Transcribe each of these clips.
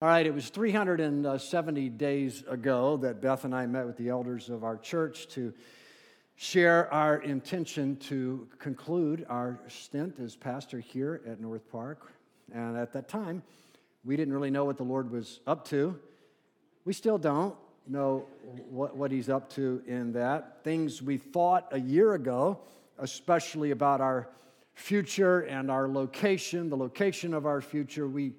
All right, it was 370 days ago that Beth and I met with the elders of our church to share our intention to conclude our stint as pastor here at North Park. And at that time, we didn't really know what the Lord was up to. We still don't know what, what He's up to in that. Things we thought a year ago, especially about our future and our location, the location of our future, we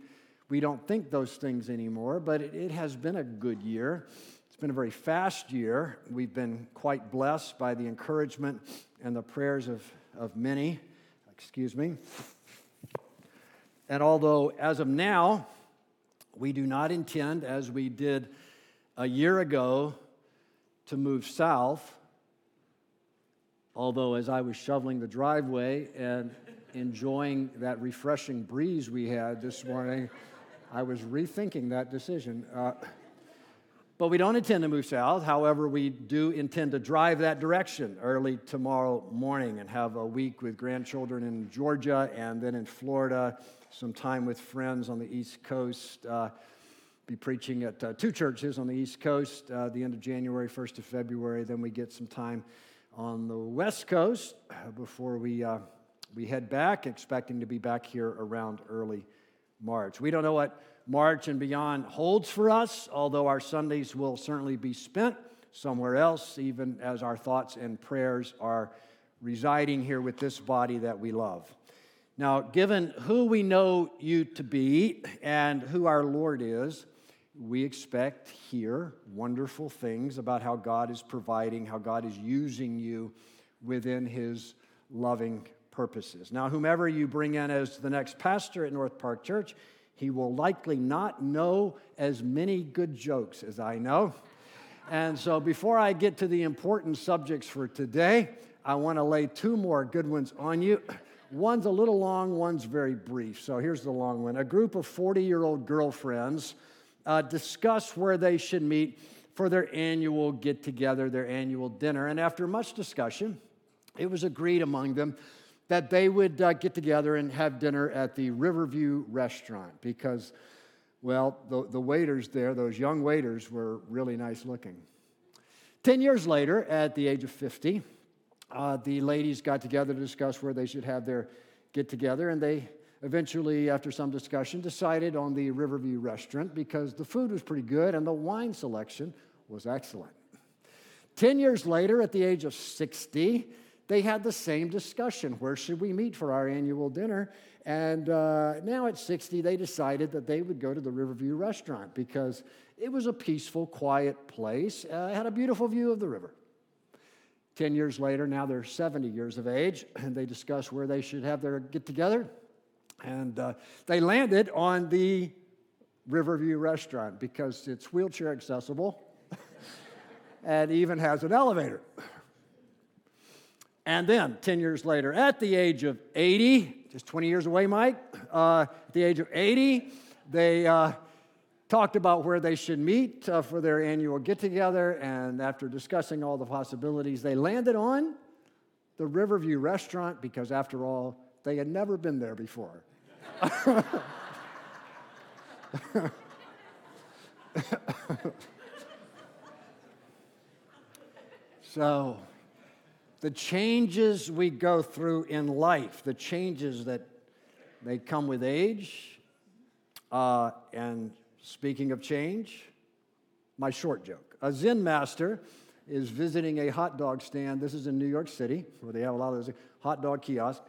we don't think those things anymore, but it, it, has been a good year. It's been a very fast year. We've been quite blessed by the encouragement and the prayers of, of many. Excuse me. And although, as of now, we do not intend, as we did a year ago, to move south, although as I was shoveling the driveway and enjoying that refreshing breeze we had this morning, I was rethinking that decision. Uh, but we don't intend to move south. However, we do intend to drive that direction early tomorrow morning and have a week with grandchildren in Georgia and then in Florida, some time with friends on the East Coast. Uh, be preaching at uh, two churches on the East Coast uh, the end of January, 1st of February. Then we get some time on the West Coast before we, uh, we head back, expecting to be back here around early March. We don't know what March and beyond holds for us, although our Sundays will certainly be spent somewhere else, even as our thoughts and prayers are residing here with this body that we love. Now, given who we know you to be and who our Lord is, we expect here wonderful things about how God is providing, how God is using you within His loving purposes. Now, whomever you bring in as the next pastor at North Park Church, he will likely not know as many good jokes as I know. And so, before I get to the important subjects for today, I want to lay two more good ones on you. One's a little long, one's very brief. So, here's the long one. A group of 40 year old girlfriends uh, discuss where they should meet for their annual get together, their annual dinner. And after much discussion, it was agreed among them that they would uh, get together and have dinner at the Riverview restaurant because, well, the, the waiters there, those young waiters, were really nice looking. Ten years later, at the age of 50, uh, the ladies got together to discuss where they should have their get together, and they eventually, after some discussion, decided on the Riverview restaurant because the food was pretty good and the wine selection was excellent. Ten years later, at the age of 60, they had the same discussion where should we meet for our annual dinner? And uh, now at 60, they decided that they would go to the Riverview restaurant because it was a peaceful, quiet place, uh, had a beautiful view of the river. 10 years later, now they're 70 years of age, and they discuss where they should have their get together. And uh, they landed on the Riverview restaurant because it's wheelchair accessible and even has an elevator. And then, 10 years later, at the age of 80, just 20 years away, Mike, uh, at the age of 80, they uh, talked about where they should meet uh, for their annual get together. And after discussing all the possibilities, they landed on the Riverview restaurant because, after all, they had never been there before. so, the changes we go through in life, the changes that they come with age. Uh, and speaking of change, my short joke. A Zen master is visiting a hot dog stand. This is in New York City, where they have a lot of those hot dog kiosks.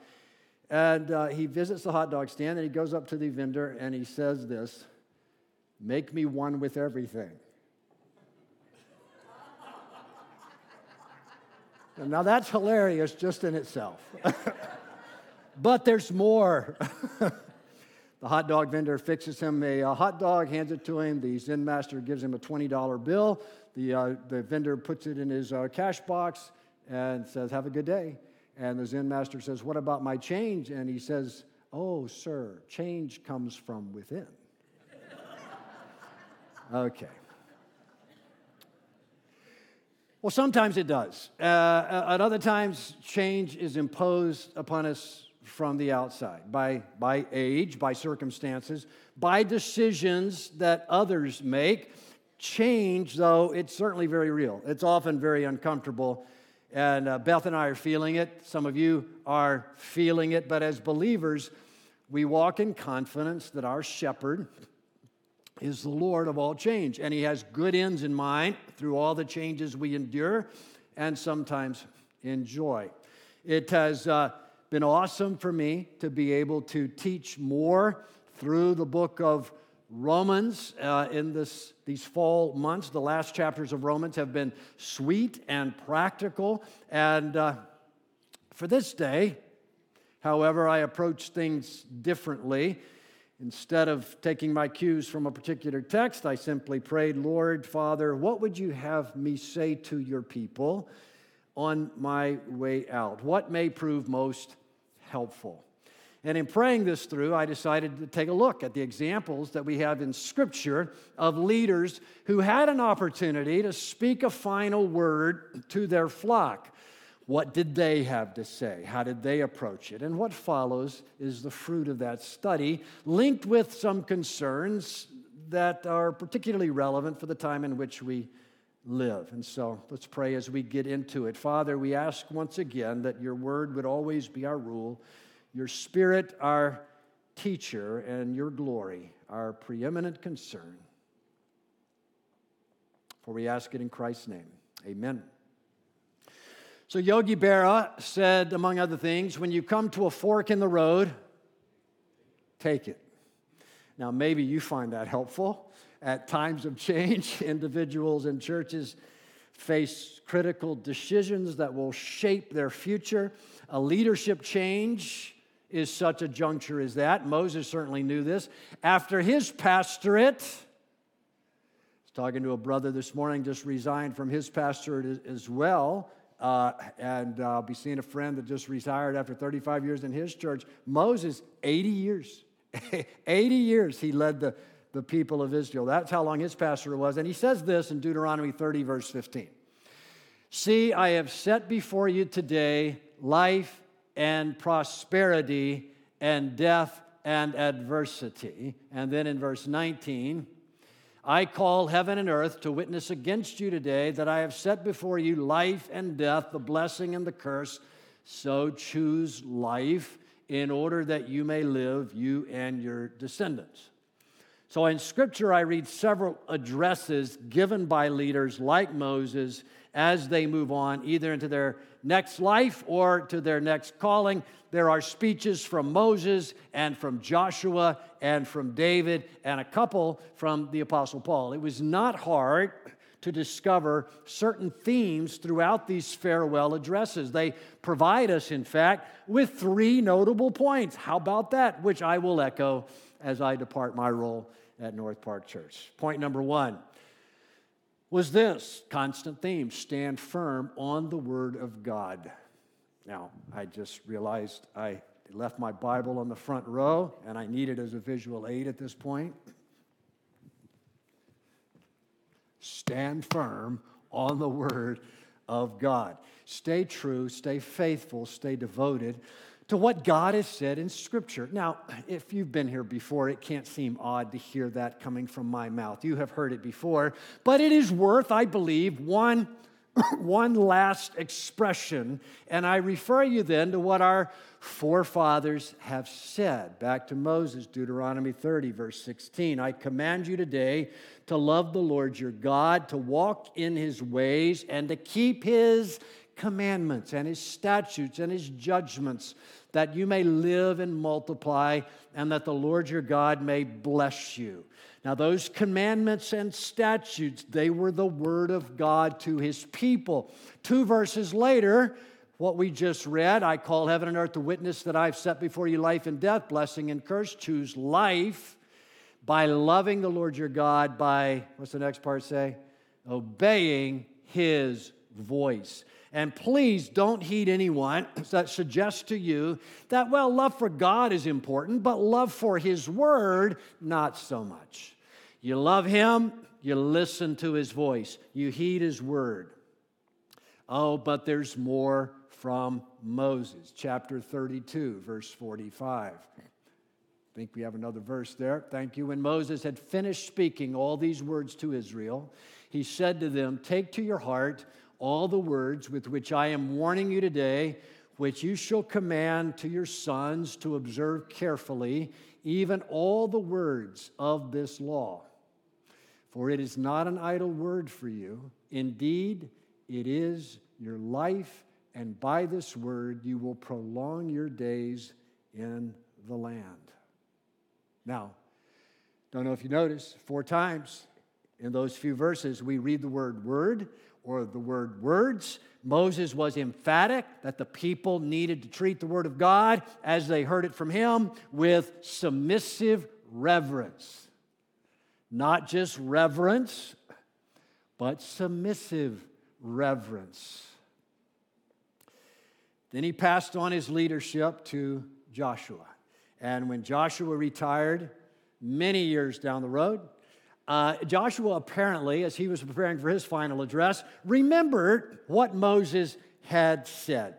And uh, he visits the hot dog stand and he goes up to the vendor and he says this Make me one with everything. Now that's hilarious just in itself. but there's more. the hot dog vendor fixes him a, a, hot dog, hands it to him. The Zen master gives him a $20 bill. The, uh, the vendor puts it in his uh, cash box and says, Have a good day. And the Zen master says, What about my change? And he says, Oh, sir, change comes from within. okay. Well, sometimes it does. Uh, at other times, change is imposed upon us from the outside by, by age, by circumstances, by decisions that others make. Change, though, it's certainly very real. It's often very uncomfortable. And uh, Beth and I are feeling it. Some of you are feeling it. But as believers, we walk in confidence that our shepherd is the Lord of all change. And he has good ends in mind through all the changes we endure and sometimes enjoy. It has uh, been awesome for me to be able to teach more through the book of Romans uh, in this, these fall months. The last chapters of Romans have been sweet and practical. And uh, for this day, however, I approach things differently. Instead of taking my cues from a particular text, I simply prayed, Lord, Father, what would you have me say to your people on my way out? What may prove most helpful? And in praying this through, I decided to take a look at the examples that we have in Scripture of leaders who had an opportunity to speak a final word to their flock. What did they have to say? How did they approach it? And what follows is the fruit of that study, linked with some concerns that are particularly relevant for the time in which we live. And so let's pray as we get into it. Father, we ask once again that your word would always be our rule your spirit our teacher, and your glory our preeminent concern. For we ask it in Christ's name. Amen. So, Yogi Berra said, among other things, when you come to a fork in the road, take it. Now, maybe you find that helpful. At times of change, individuals and churches face critical decisions that will shape their future. A leadership change is such a juncture as that. Moses certainly knew this. After his pastorate, I was talking to a brother this morning, just resigned from his pastorate as well. Uh, and uh, I'll be seeing a friend that just retired after 35 years in his church. Moses, 80 years. 80 years he led the, the people of Israel. That's how long his pastorate was. And he says this in Deuteronomy 30, verse 15 See, I have set before you today life and prosperity and death and adversity. And then in verse 19, I call heaven and earth to witness against you today that I have set before you life and death, the blessing and the curse. So choose life in order that you may live, you and your descendants. So in Scripture, I read several addresses given by leaders like Moses as they move on, either into their next life or to their next calling. There are speeches from Moses and from Joshua and from David and a couple from the Apostle Paul. It was not hard to discover certain themes throughout these farewell addresses. They provide us, in fact, with three notable points. How about that? Which I will echo as I depart my role at North Park Church. Point number one was this constant theme stand firm on the Word of God. Now, I just realized I left my Bible on the front row and I need it as a visual aid at this point. Stand firm on the Word of God. Stay true, stay faithful, stay devoted to what God has said in Scripture. Now, if you've been here before, it can't seem odd to hear that coming from my mouth. You have heard it before, but it is worth, I believe, one, one last expression. And I refer you then to what our forefathers have said. Back to Moses, Deuteronomy 30, verse 16. I command you today to love the Lord your God, to walk in his ways, and to keep his commandments and his statutes and his judgments that you may live and multiply, and that the Lord your God may bless you. Now, those commandments and statutes, they were the word of God to his people. Two verses later, what we just read, I call heaven and earth to witness that I've set before you life and death, blessing and curse. Choose life by loving the Lord your God, by, what's the next part say? Obeying his voice. And please don't heed anyone that suggests to you that, well, love for God is important, but love for His Word, not so much. You love Him, you listen to His voice, you heed His Word. Oh, but there's more from Moses, chapter 32, verse 45. I think we have another verse there. Thank you. When Moses had finished speaking all these words to Israel, he said to them, Take to your heart all the words with which I am warning you today, which you shall command to your sons to observe carefully, even all the words of this law. For it is not an idle word for you. Indeed, it is your life and by this word you will prolong your days in the land. Now, don't know if you notice, four times in those few verses, we read the word word or the word words. Moses was emphatic that the people needed to treat the word of God as they heard it from him with submissive reverence. Not just reverence, but submissive reverence. Then he passed on his leadership to Joshua. And when Joshua retired, many years down the road, uh, Joshua apparently, as he was preparing for his final address, remembered what Moses had said.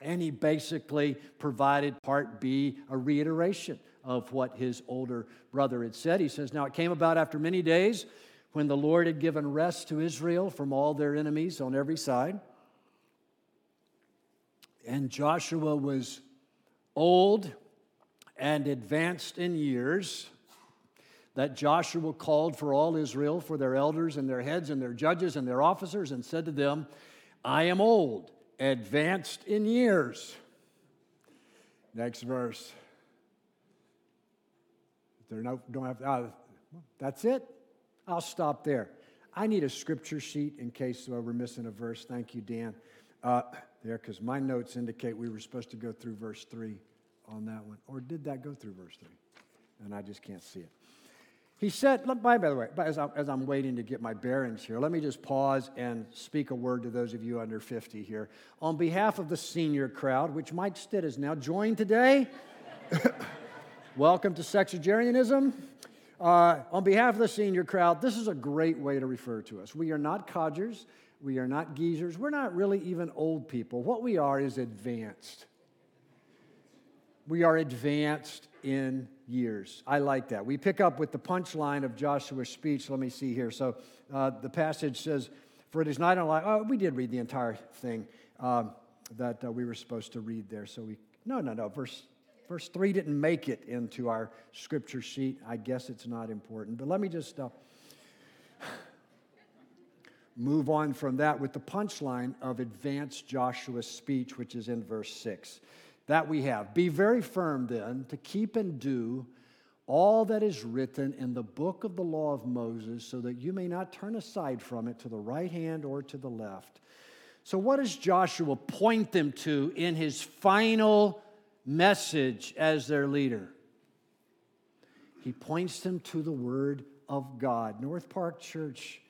And he basically provided part B, a reiteration of what his older brother had said. He says, Now it came about after many days when the Lord had given rest to Israel from all their enemies on every side and Joshua was old and advanced in years, that Joshua called for all Israel, for their elders and their heads and their judges and their officers, and said to them, I am old, advanced in years. Next verse. There no, don't have, uh, that's it. I'll stop there. I need a scripture sheet in case we're missing a verse. Thank you, Dan. Uh, there because my notes indicate we were supposed to go through verse 3 on that one. Or did that go through verse 3? And I just can't see it. He said, by, by the way, as, I, as I'm waiting to get my bearings here, let me just pause and speak a word to those of you under 50 here. On behalf of the senior crowd, which Mike Stitt has now joined today, welcome to sexagenarianism. Uh, on behalf of the senior crowd, this is a great way to refer to us. We are not codgers. We are not geezers. We're not really even old people. What we are is advanced. We are advanced in years. I like that. We pick up with the punchline of Joshua's speech. Let me see here. So uh, the passage says, For it is not unlike, oh, we did read the entire thing um, that uh, we were supposed to read there. So we, no, no, no. Verse, verse 3 didn't make it into our scripture sheet. I guess it's not important. But let me just. Uh, move on from that with the punchline of advanced Joshua's speech, which is in verse 6. That we have. Be very firm then to keep and do all that is written in the book of the law of Moses, so that you may not turn aside from it to the right hand or to the left. So, what does Joshua point them to in his final message as their leader? He points them to the Word of God. North Park Church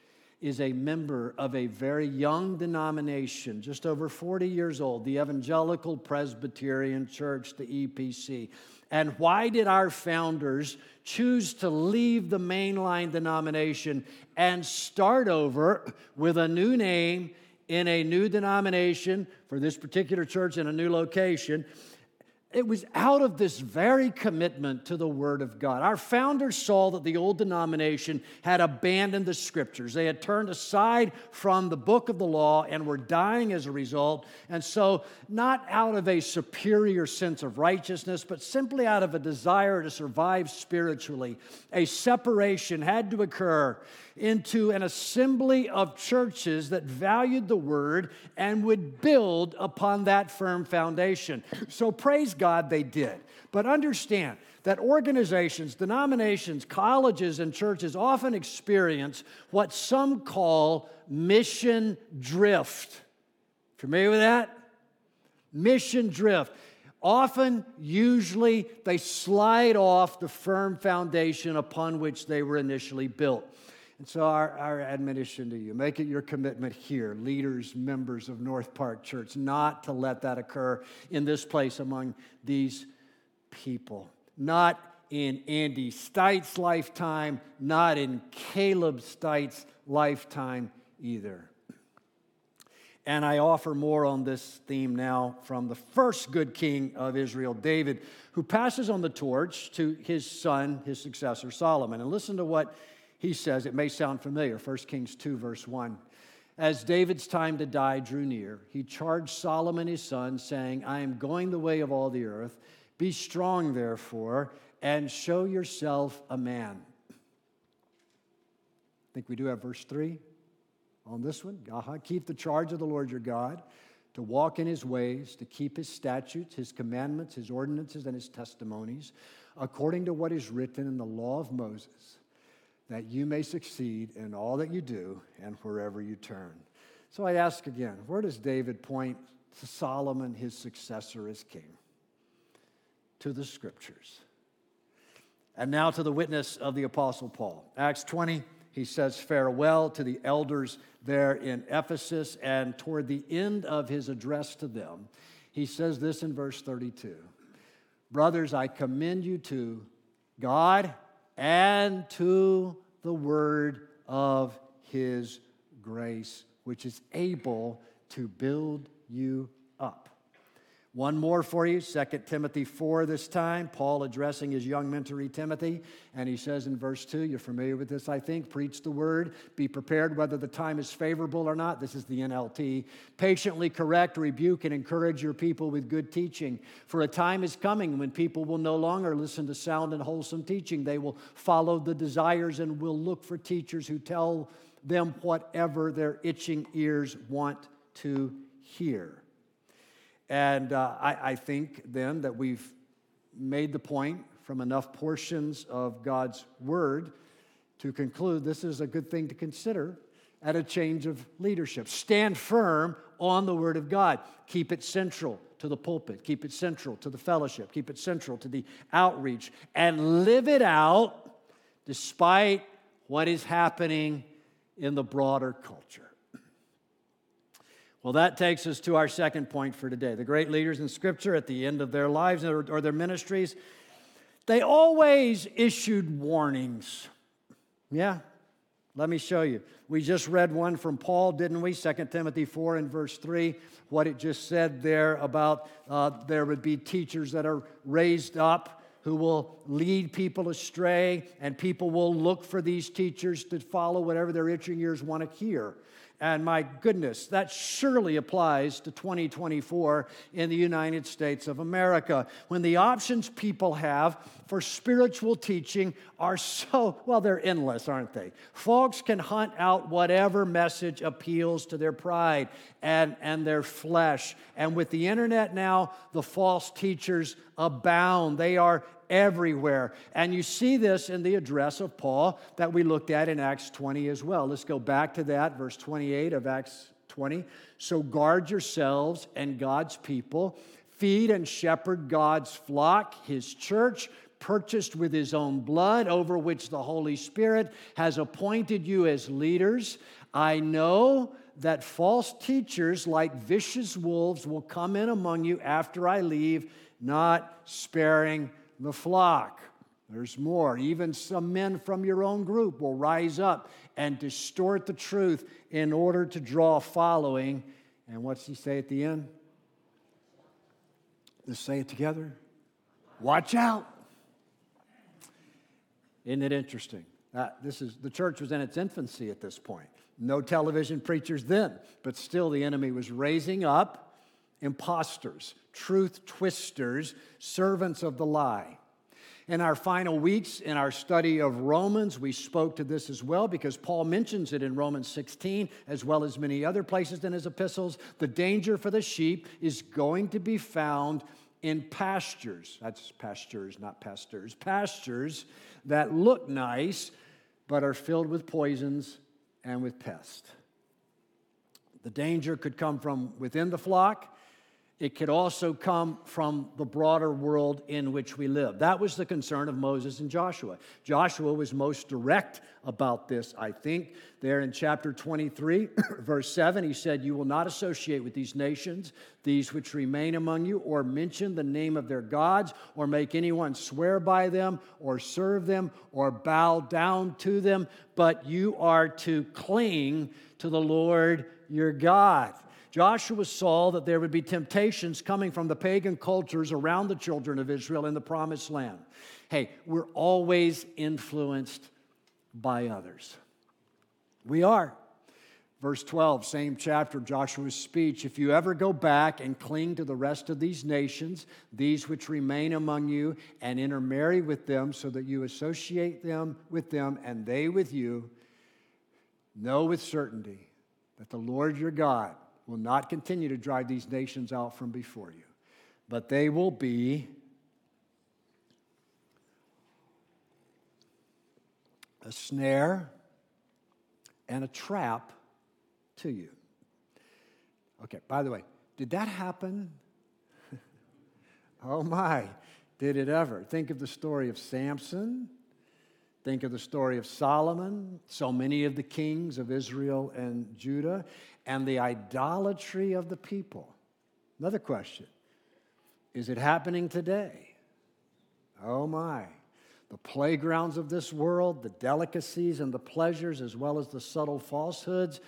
is a member of a very young denomination, just over 40 years old, the Evangelical Presbyterian Church, the EPC. And why did our founders choose to leave the mainline denomination and start over with a new name in a new denomination for this particular church in a new location? It was out of this very commitment to the Word of God. Our founders saw that the old denomination had abandoned the Scriptures. They had turned aside from the book of the law and were dying as a result. And so, not out of a superior sense of righteousness, but simply out of a desire to survive spiritually, a separation had to occur into an assembly of churches that valued the word and would build upon that firm foundation. So, praise God, they did. But understand that organizations, denominations, colleges, and churches often experience what some call mission drift. Familiar with that? Mission drift. Often, usually, they slide off the firm foundation upon which they were initially built. And so, our, our admonition to you make it your commitment here, leaders, members of North Park Church, not to let that occur in this place among these people. Not in Andy Steit's lifetime, not in Caleb Steit's lifetime either. And I offer more on this theme now from the first good king of Israel, David, who passes on the torch to his son, his successor, Solomon. And listen to what he says. It may sound familiar 1 Kings 2, verse 1. As David's time to die drew near, he charged Solomon his son, saying, I am going the way of all the earth. Be strong, therefore, and show yourself a man. I think we do have verse 3 on this one. Keep the charge of the Lord your God, to walk in his ways, to keep his statutes, his commandments, his ordinances, and his testimonies, according to what is written in the law of Moses that you may succeed in all that you do and wherever you turn. So I ask again, where does David point to Solomon, his successor as king? To the scriptures. And now to the witness of the Apostle Paul. Acts 20, he says farewell to the elders there in Ephesus, and toward the end of his address to them, he says this in verse 32 Brothers, I commend you to God and to the word of his grace, which is able to build you. One more for you, 2 Timothy 4 this time. Paul addressing his young mentee Timothy, and he says in verse 2, you're familiar with this, I think. Preach the word, be prepared whether the time is favorable or not. This is the NLT. Patiently correct, rebuke, and encourage your people with good teaching. For a time is coming when people will no longer listen to sound and wholesome teaching. They will follow the desires and will look for teachers who tell them whatever their itching ears want to hear. And uh, I, I think then that we've made the point from enough portions of God's word to conclude this is a good thing to consider at a change of leadership. Stand firm on the word of God, keep it central to the pulpit, keep it central to the fellowship, keep it central to the outreach, and live it out despite what is happening in the broader culture. Well, that takes us to our second point for today. The great leaders in Scripture at the end of their lives or, their ministries, they always issued warnings. Yeah, let me show you. We just read one from Paul, didn't we? 2 Timothy 4 and verse 3, what it just said there about uh, there would be teachers that are raised up who will lead people astray, and people will look for these teachers to follow whatever their itching ears want to hear. And my goodness, that surely applies to 2024 in the United States of America when the options people have for spiritual teaching are so, well, they're endless, aren't they? Folks can hunt out whatever message appeals to their pride and, and their flesh. And with the internet now, the false teachers abound. They are everywhere. And you see this in the address of Paul that we looked at in Acts 20 as well. Let's go back to that, verse 28 of Acts 20. So guard yourselves and God's people, feed and shepherd God's flock, his church. Purchased with his own blood, over which the Holy Spirit has appointed you as leaders. I know that false teachers, like vicious wolves, will come in among you after I leave, not sparing the flock. There's more. Even some men from your own group will rise up and distort the truth in order to draw following. And what's he say at the end? Let's say it together. Watch out. Isn't it interesting? Uh, this is the church was in its infancy at this point. No television preachers then, but still the enemy was raising up imposters, truth twisters, servants of the lie. In our final weeks in our study of Romans, we spoke to this as well because Paul mentions it in Romans 16 as well as many other places in his epistles. The danger for the sheep is going to be found in pastures. That's pastures, not pastors. Pastures that look nice but are filled with poisons and with pests. The danger could come from within the flock it could also come from the broader world in which we live. That was the concern of Moses and Joshua. Joshua was most direct about this, I think. There in chapter 23, verse 7, he said, You will not associate with these nations, these which remain among you, or mention the name of their gods, or make anyone swear by them, or serve them, or bow down to them, but you are to cling to the Lord your God. Joshua saw that there would be temptations coming from the pagan cultures around the children of Israel in the promised land. Hey, we're always influenced by others. We are. Verse 12, same chapter, Joshua's speech. If you ever go back and cling to the rest of these nations, these which remain among you, and intermarry with them, so that you associate them with them and they with you, know with certainty that the Lord your God will not continue to drive these nations out from before you, but they will be a snare and a trap to you. Okay, by the way, did that happen? oh my, did it ever? Think of the story of Samson. Think of the story of Solomon, so many of the kings of Israel and Judah, and the idolatry of the people. Another question Is it happening today? Oh my. The playgrounds of this world, the delicacies and the pleasures, as well as the subtle falsehoods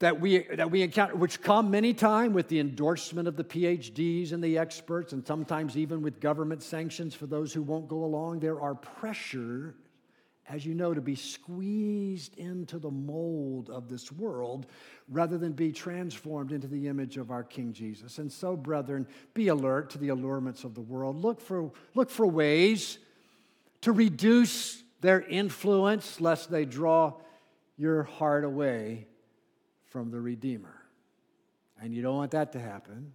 that we, that we encounter, which come many times with the endorsement of the PhDs and the experts, and sometimes even with government sanctions for those who won't go along. There are pressure, as you know, to be squeezed into the mold of this world rather than be transformed into the image of our King Jesus. And so, brethren, be alert to the allurements of the world. Look for, look for ways to reduce their influence lest they draw your heart away from the Redeemer. And you don't want that to happen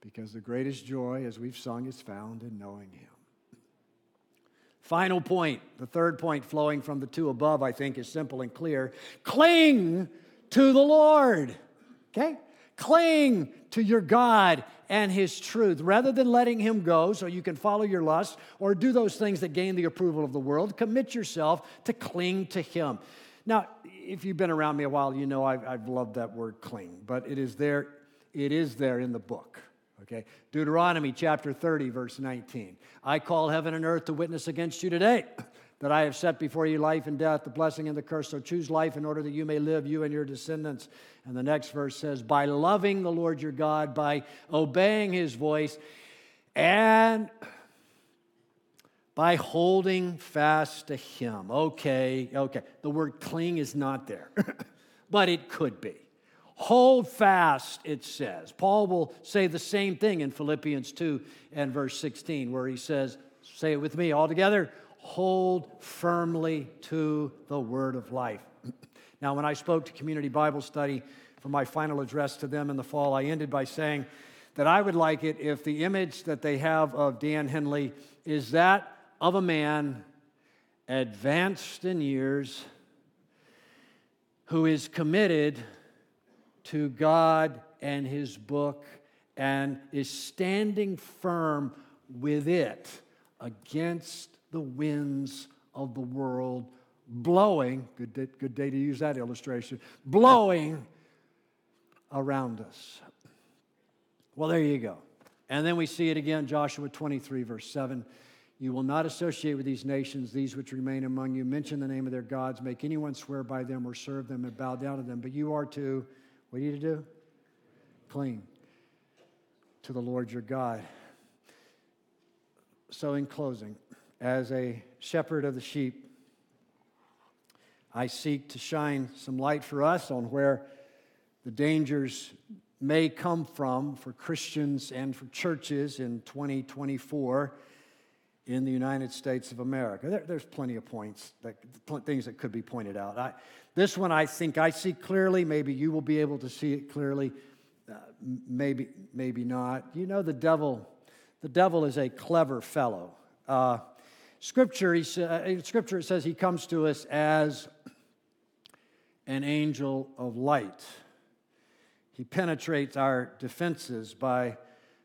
because the greatest joy, as we've sung, is found in knowing Him. Final point, the third point flowing from the two above, I think, is simple and clear. Cling to the Lord. Okay? Cling to your God and His truth rather than letting Him go so you can follow your lust or do those things that gain the approval of the world. Commit yourself to cling to Him. Now, if you've been around me a while, you know I've, I've loved that word cling, but it is there, it is there in the book. Okay? Deuteronomy chapter 30, verse 19. I call heaven and earth to witness against you today that I have set before you life and death, the blessing and the curse. So choose life in order that you may live, you and your descendants. And the next verse says, By loving the Lord your God, by obeying his voice, and by holding fast to Him. Okay, okay. The word cling is not there, but it could be. Hold fast, it says. Paul will say the same thing in Philippians 2 and verse 16, where he says, Say it with me all together hold firmly to the word of life. now, when I spoke to Community Bible Study for my final address to them in the fall, I ended by saying that I would like it if the image that they have of Dan Hendley is that of a man advanced in years who is committed to God and his book and is standing firm with it against the winds of the world blowing, good day, good day to use that illustration, blowing around us. Well, there you go. And then we see it again, Joshua 23, verse 7. You will not associate with these nations, these which remain among you. Mention the name of their gods. Make anyone swear by them or serve them and bow down to them. But you are to, what are you to do? Cling to the Lord your God. So, in closing, as a shepherd of the sheep, I seek to shine some light for us on where the dangers may come from for Christians and for churches in 2024 in the United States of America. There, there's plenty of points, that, things that could be pointed out. I, this one I think I see clearly. Maybe you will be able to see it clearly. Uh, maybe, maybe not. You know, the devil, the devil is a clever fellow. Uh, scripture, he, uh, scripture, says he comes to us as an angel of light. He penetrates our defenses by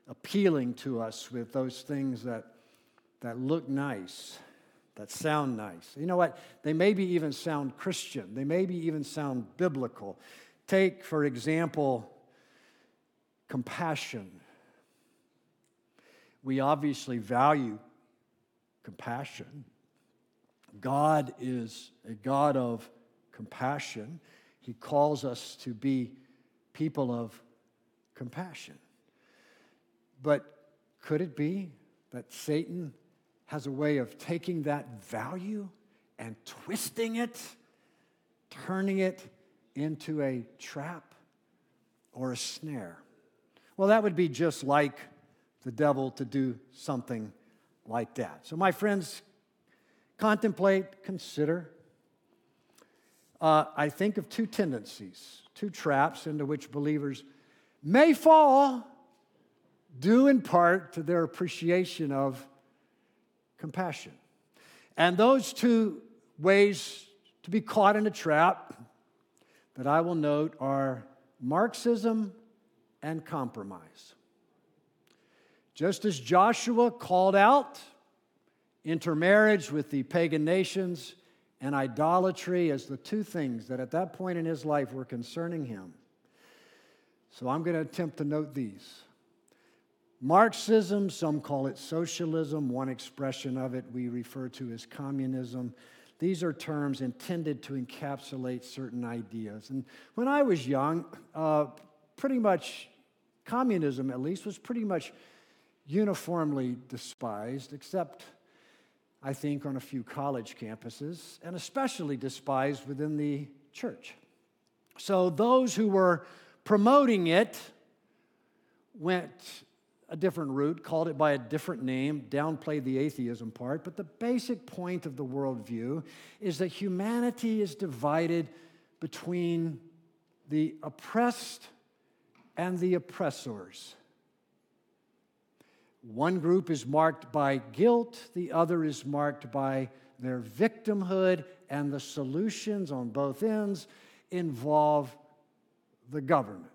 appealing to us with those things that that look nice, that sound nice. You know what? They maybe even sound Christian, they maybe even sound biblical. Take, for example, compassion. We obviously value compassion. God is a God of compassion. He calls us to be people of compassion. But could it be that Satan has a way of taking that value and twisting it, turning it into a trap or a snare? Well, that would be just like the devil to do something like that. So, my friends, contemplate, consider. Uh, I think of two tendencies, two traps into which believers may fall, due in part to their appreciation of compassion. And those two ways to be caught in a trap that I will note are Marxism and compromise. Just as Joshua called out intermarriage with the pagan nations and idolatry as the two things that at that point in his life were concerning him. So I'm going to attempt to note these. Marxism, some call it socialism, one expression of it we refer to as communism. These are terms intended to encapsulate certain ideas. And when I was young, uh, pretty much communism, at least, was pretty much uniformly despised, except I think on a few college campuses, and especially despised within the church. So those who were promoting it went a different route, called it by a different name, downplayed the atheism part. But the basic point of the worldview is that humanity is divided between the oppressed and the oppressors. One group is marked by guilt, the other is marked by their victimhood, and the solutions on both ends involve the government.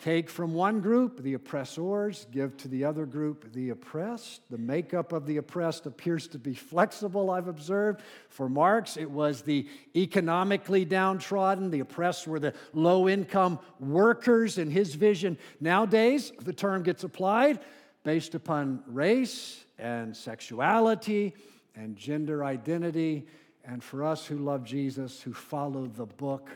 Take from one group the oppressors, give to the other group the oppressed. The makeup of the oppressed appears to be flexible, I've observed. For Marx, it was the economically downtrodden. The oppressed were the low income workers in his vision. Nowadays, the term gets applied based upon race and sexuality and gender identity. And for us who love Jesus, who follow the book,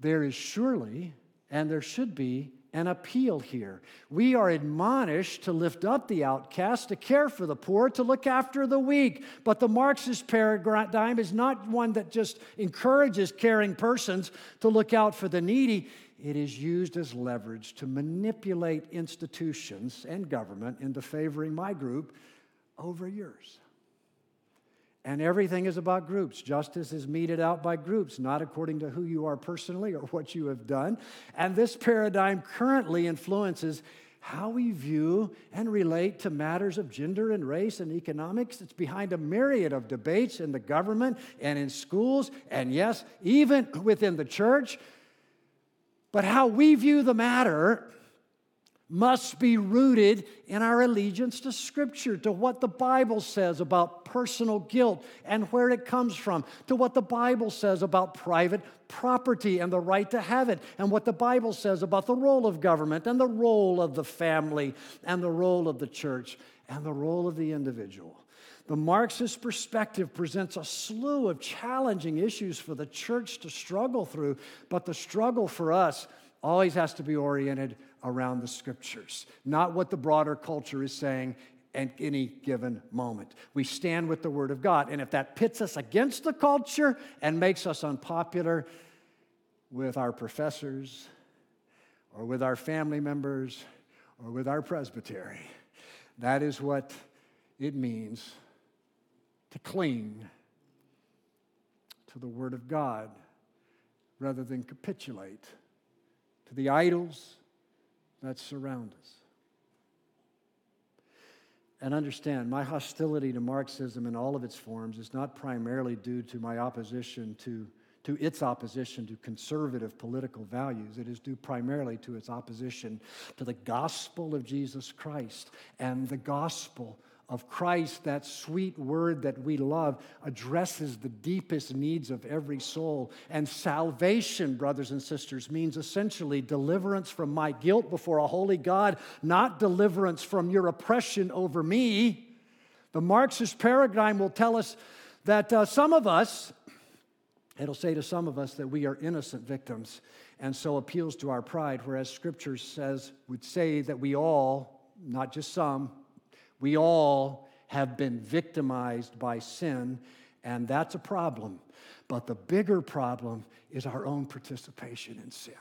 there is surely, and there should be, an appeal here. We are admonished to lift up the outcast, to care for the poor, to look after the weak. But the Marxist paradigm is not one that just encourages caring persons to look out for the needy it is used as leverage to manipulate institutions and government into favoring my group over yours. And everything is about groups. Justice is meted out by groups, not according to who you are personally or what you have done. And this paradigm currently influences how we view and relate to matters of gender and race and economics. It's behind a myriad of debates in the government and in schools, and yes, even within the church. But how we view the matter must be rooted in our allegiance to Scripture, to what the Bible says about personal guilt and where it comes from, to what the Bible says about private property and the right to have it, and what the Bible says about the role of government and the role of the family and the role of the church and the role of the individual. The Marxist perspective presents a slew of challenging issues for the church to struggle through, but the struggle for us always has to be oriented around the scriptures, not what the broader culture is saying at any given moment. We stand with the Word of God, and if that pits us against the culture and makes us unpopular with our professors or with our family members or with our presbytery, that is what it means to cling to the Word of God rather than capitulate to the idols that surround us. And understand, my hostility to Marxism in all of its forms is not primarily due to my opposition to, to its opposition to conservative political values. It is due primarily to its opposition to the gospel of Jesus Christ and the gospel of Christ, that sweet word that we love, addresses the deepest needs of every soul. And salvation, brothers and sisters, means essentially deliverance from my guilt before a holy God, not deliverance from your oppression over me. The Marxist paradigm will tell us that uh, some of us It'll say to some of us that we are innocent victims and so appeals to our pride, whereas scripture says, would say that we all, not just some, we all have been victimized by sin, and that's a problem. But the bigger problem is our own participation in sin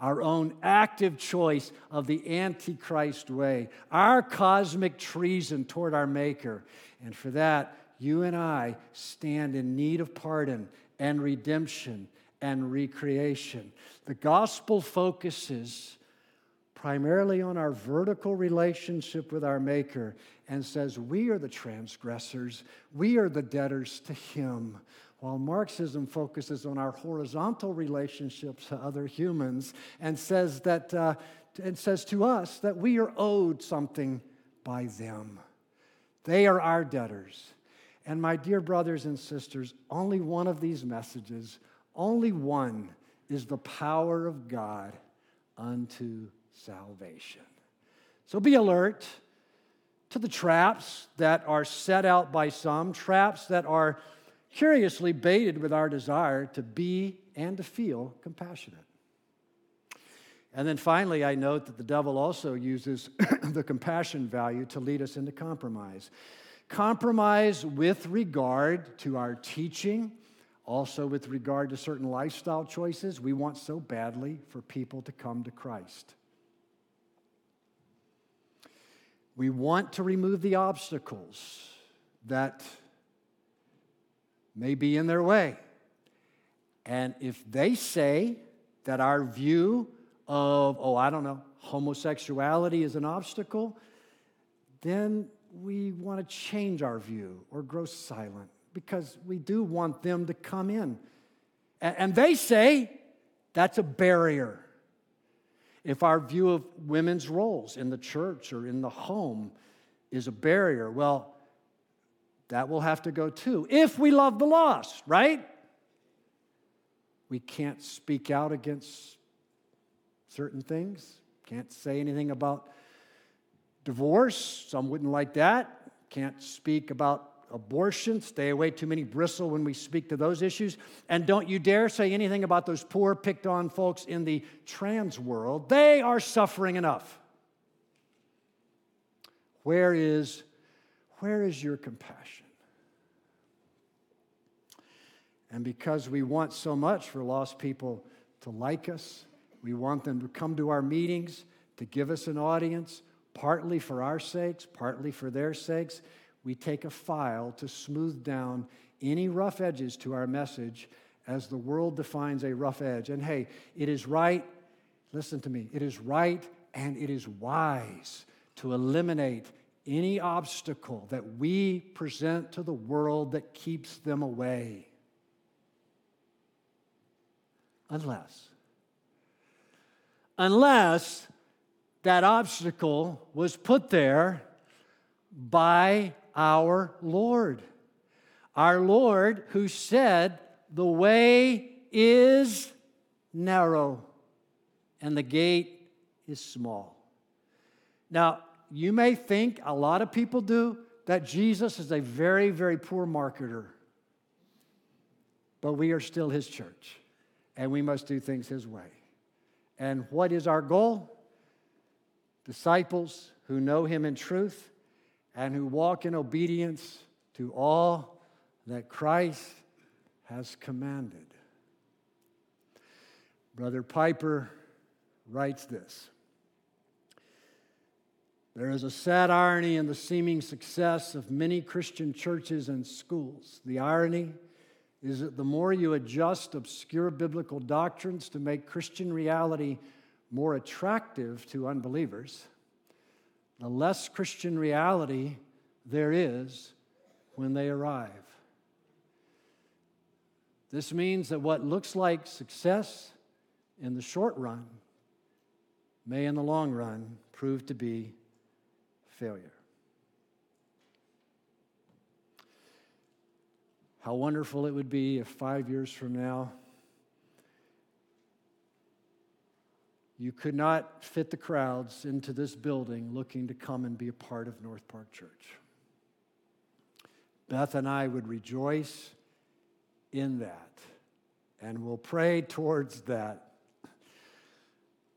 our own active choice of the Antichrist way, our cosmic treason toward our Maker. And for that, you and I stand in need of pardon and redemption and recreation. The gospel focuses primarily on our vertical relationship with our Maker and says, We are the transgressors, we are the debtors to Him. While Marxism focuses on our horizontal relationships to other humans and says that uh, and says to us that we are owed something by them. They are our debtors. And my dear brothers and sisters, only one of these messages, only one is the power of God unto salvation. So be alert to the traps that are set out by some, traps that are curiously baited with our desire to be and to feel compassionate. And then finally, I note that the devil also uses the compassion value to lead us into compromise. Compromise with regard to our teaching, also with regard to certain lifestyle choices. We want so badly for people to come to Christ. We want to remove the obstacles that may be in their way. And if they say that our view of, oh, I don't know, homosexuality is an obstacle, then we want to change our view or grow silent because we do want them to come in. And they say that's a barrier. If our view of women's roles in the church or in the home is a barrier, well, that will have to go too, if we love the lost, right? We can't speak out against certain things, can't say anything about divorce. Some wouldn't like that. Can't speak about abortion. Stay away, too many bristle when we speak to those issues. And don't you dare say anything about those poor, picked on folks in the trans world. They are suffering enough. Where is where is your compassion? And because we want so much for lost people to like us, we want them to come to our meetings, to give us an audience, partly for our sakes, partly for their sakes. We take a file to smooth down any rough edges to our message as the world defines a rough edge. And hey, it is right, listen to me, it is right and it is wise to eliminate any obstacle that we present to the world that keeps them away. Unless, unless that obstacle was put there by our Lord. Our Lord, who said, The way is narrow and the gate is small. Now, you may think, a lot of people do, that Jesus is a very, very poor marketer. But we are still his church, and we must do things his way. And what is our goal? Disciples who know him in truth and who walk in obedience to all that Christ has commanded. Brother Piper writes this there is a sad irony in the seeming success of many Christian churches and schools. The irony is that the more you adjust obscure biblical doctrines to make Christian reality more attractive to unbelievers, the less Christian reality there is when they arrive. This means that what looks like success in the short run may, in the long run, prove to be failure. How wonderful it would be if five years from now you could not fit the crowds into this building looking to come and be a part of North Park Church. Beth and I would rejoice in that. and we'll pray towards that.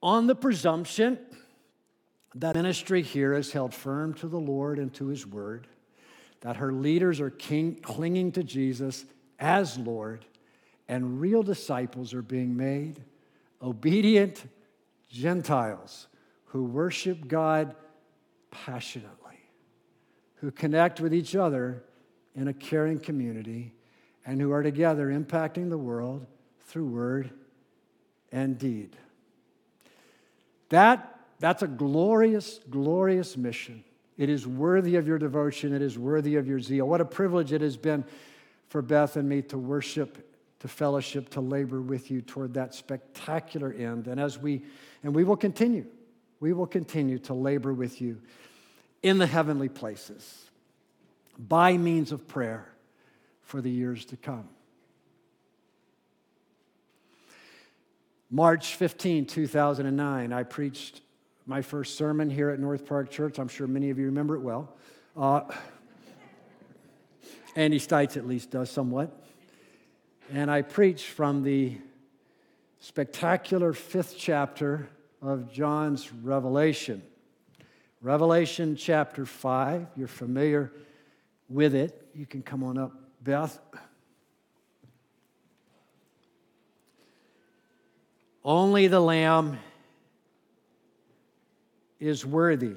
On the presumption that ministry here is held firm to the Lord and to His Word, that her leaders are king, clinging to Jesus as Lord, and real disciples are being made, obedient Gentiles who worship God passionately, who connect with each other in a caring community, and who are together impacting the world through word and deed. That, that's a glorious, glorious mission. It is worthy of your devotion. It is worthy of your zeal. What a privilege it has been for Beth and me to worship, to fellowship, to labor with you toward that spectacular end. And as we, and we will continue, we will continue to labor with you in the heavenly places by means of prayer for the years to come. March 15, 2009, I preached my first sermon here at North Park Church. I'm sure many of you remember it well. Uh, Andy Stites at least does somewhat. And I preached from the spectacular fifth chapter of John's Revelation. Revelation chapter 5, you're familiar with it. You can come on up, Beth. Only the Lamb is worthy.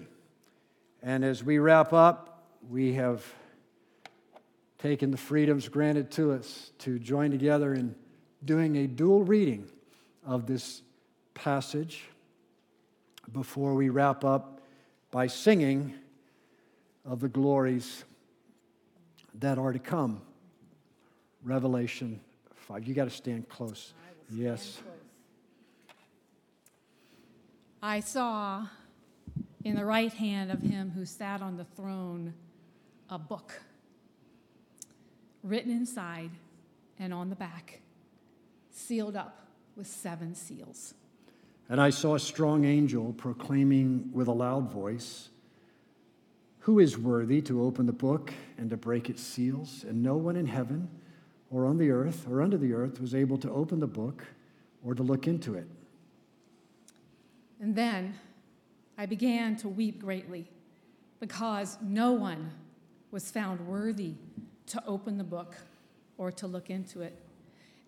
And as we wrap up, we have taken the freedoms granted to us to join together in doing a dual reading of this passage before we wrap up by singing of the glories that are to come. Revelation 5. You got to stand close. Yes. I saw in the right hand of him who sat on the throne a book written inside and on the back, sealed up with seven seals. And I saw a strong angel proclaiming with a loud voice, Who is worthy to open the book and to break its seals? And no one in heaven or on the earth or under the earth was able to open the book or to look into it. And then I began to weep greatly because no one was found worthy to open the book or to look into it.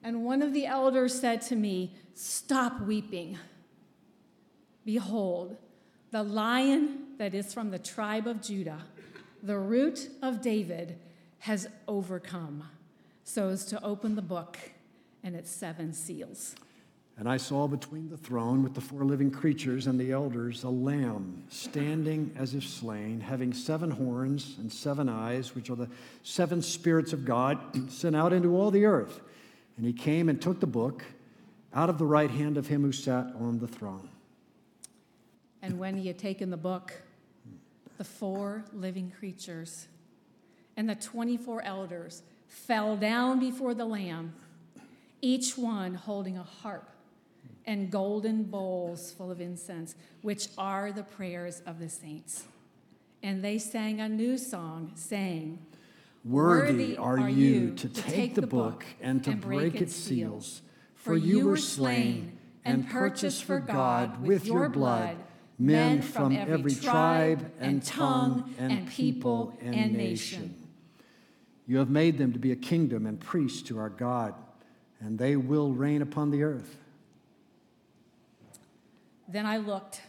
And one of the elders said to me, Stop weeping. Behold, the lion that is from the tribe of Judah, the root of David, has overcome so as to open the book and its seven seals. And I saw between the throne with the four living creatures and the elders a lamb standing as if slain, having seven horns and seven eyes, which are the seven spirits of God sent out into all the earth. And he came and took the book out of the right hand of him who sat on the throne. And when he had taken the book, the four living creatures and the 24 elders fell down before the Lamb, each one holding a harp and golden bowls full of incense, which are the prayers of the saints. And they sang a new song, saying, Worthy are you to take the book and to break its seals, for you were slain and purchased for God with your blood men from every tribe and tongue and people and nation. You have made them to be a kingdom and priests to our God, and they will reign upon the earth. Then I looked,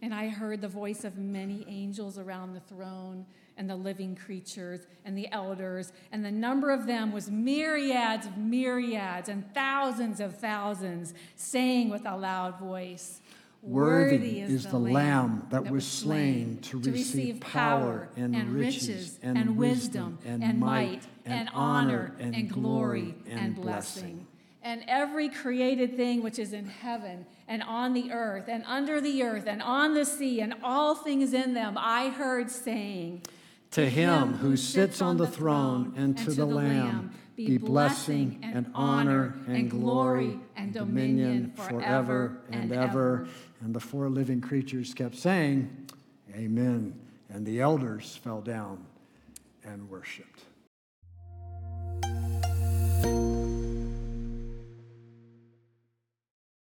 and I heard the voice of many angels around the throne, and the living creatures, and the elders, and the number of them was myriads of myriads, and thousands of thousands, saying with a loud voice, Worthy is the Lamb that was slain to receive power and riches and wisdom and might and honor and glory and blessing. And every created thing which is in heaven and on the earth and under the earth and on the sea and all things in them, I heard saying, To him who sits on the throne and to the Lamb be blessing and honor and glory and dominion forever and ever. And the four living creatures kept saying, Amen. And the elders fell down and worshiped.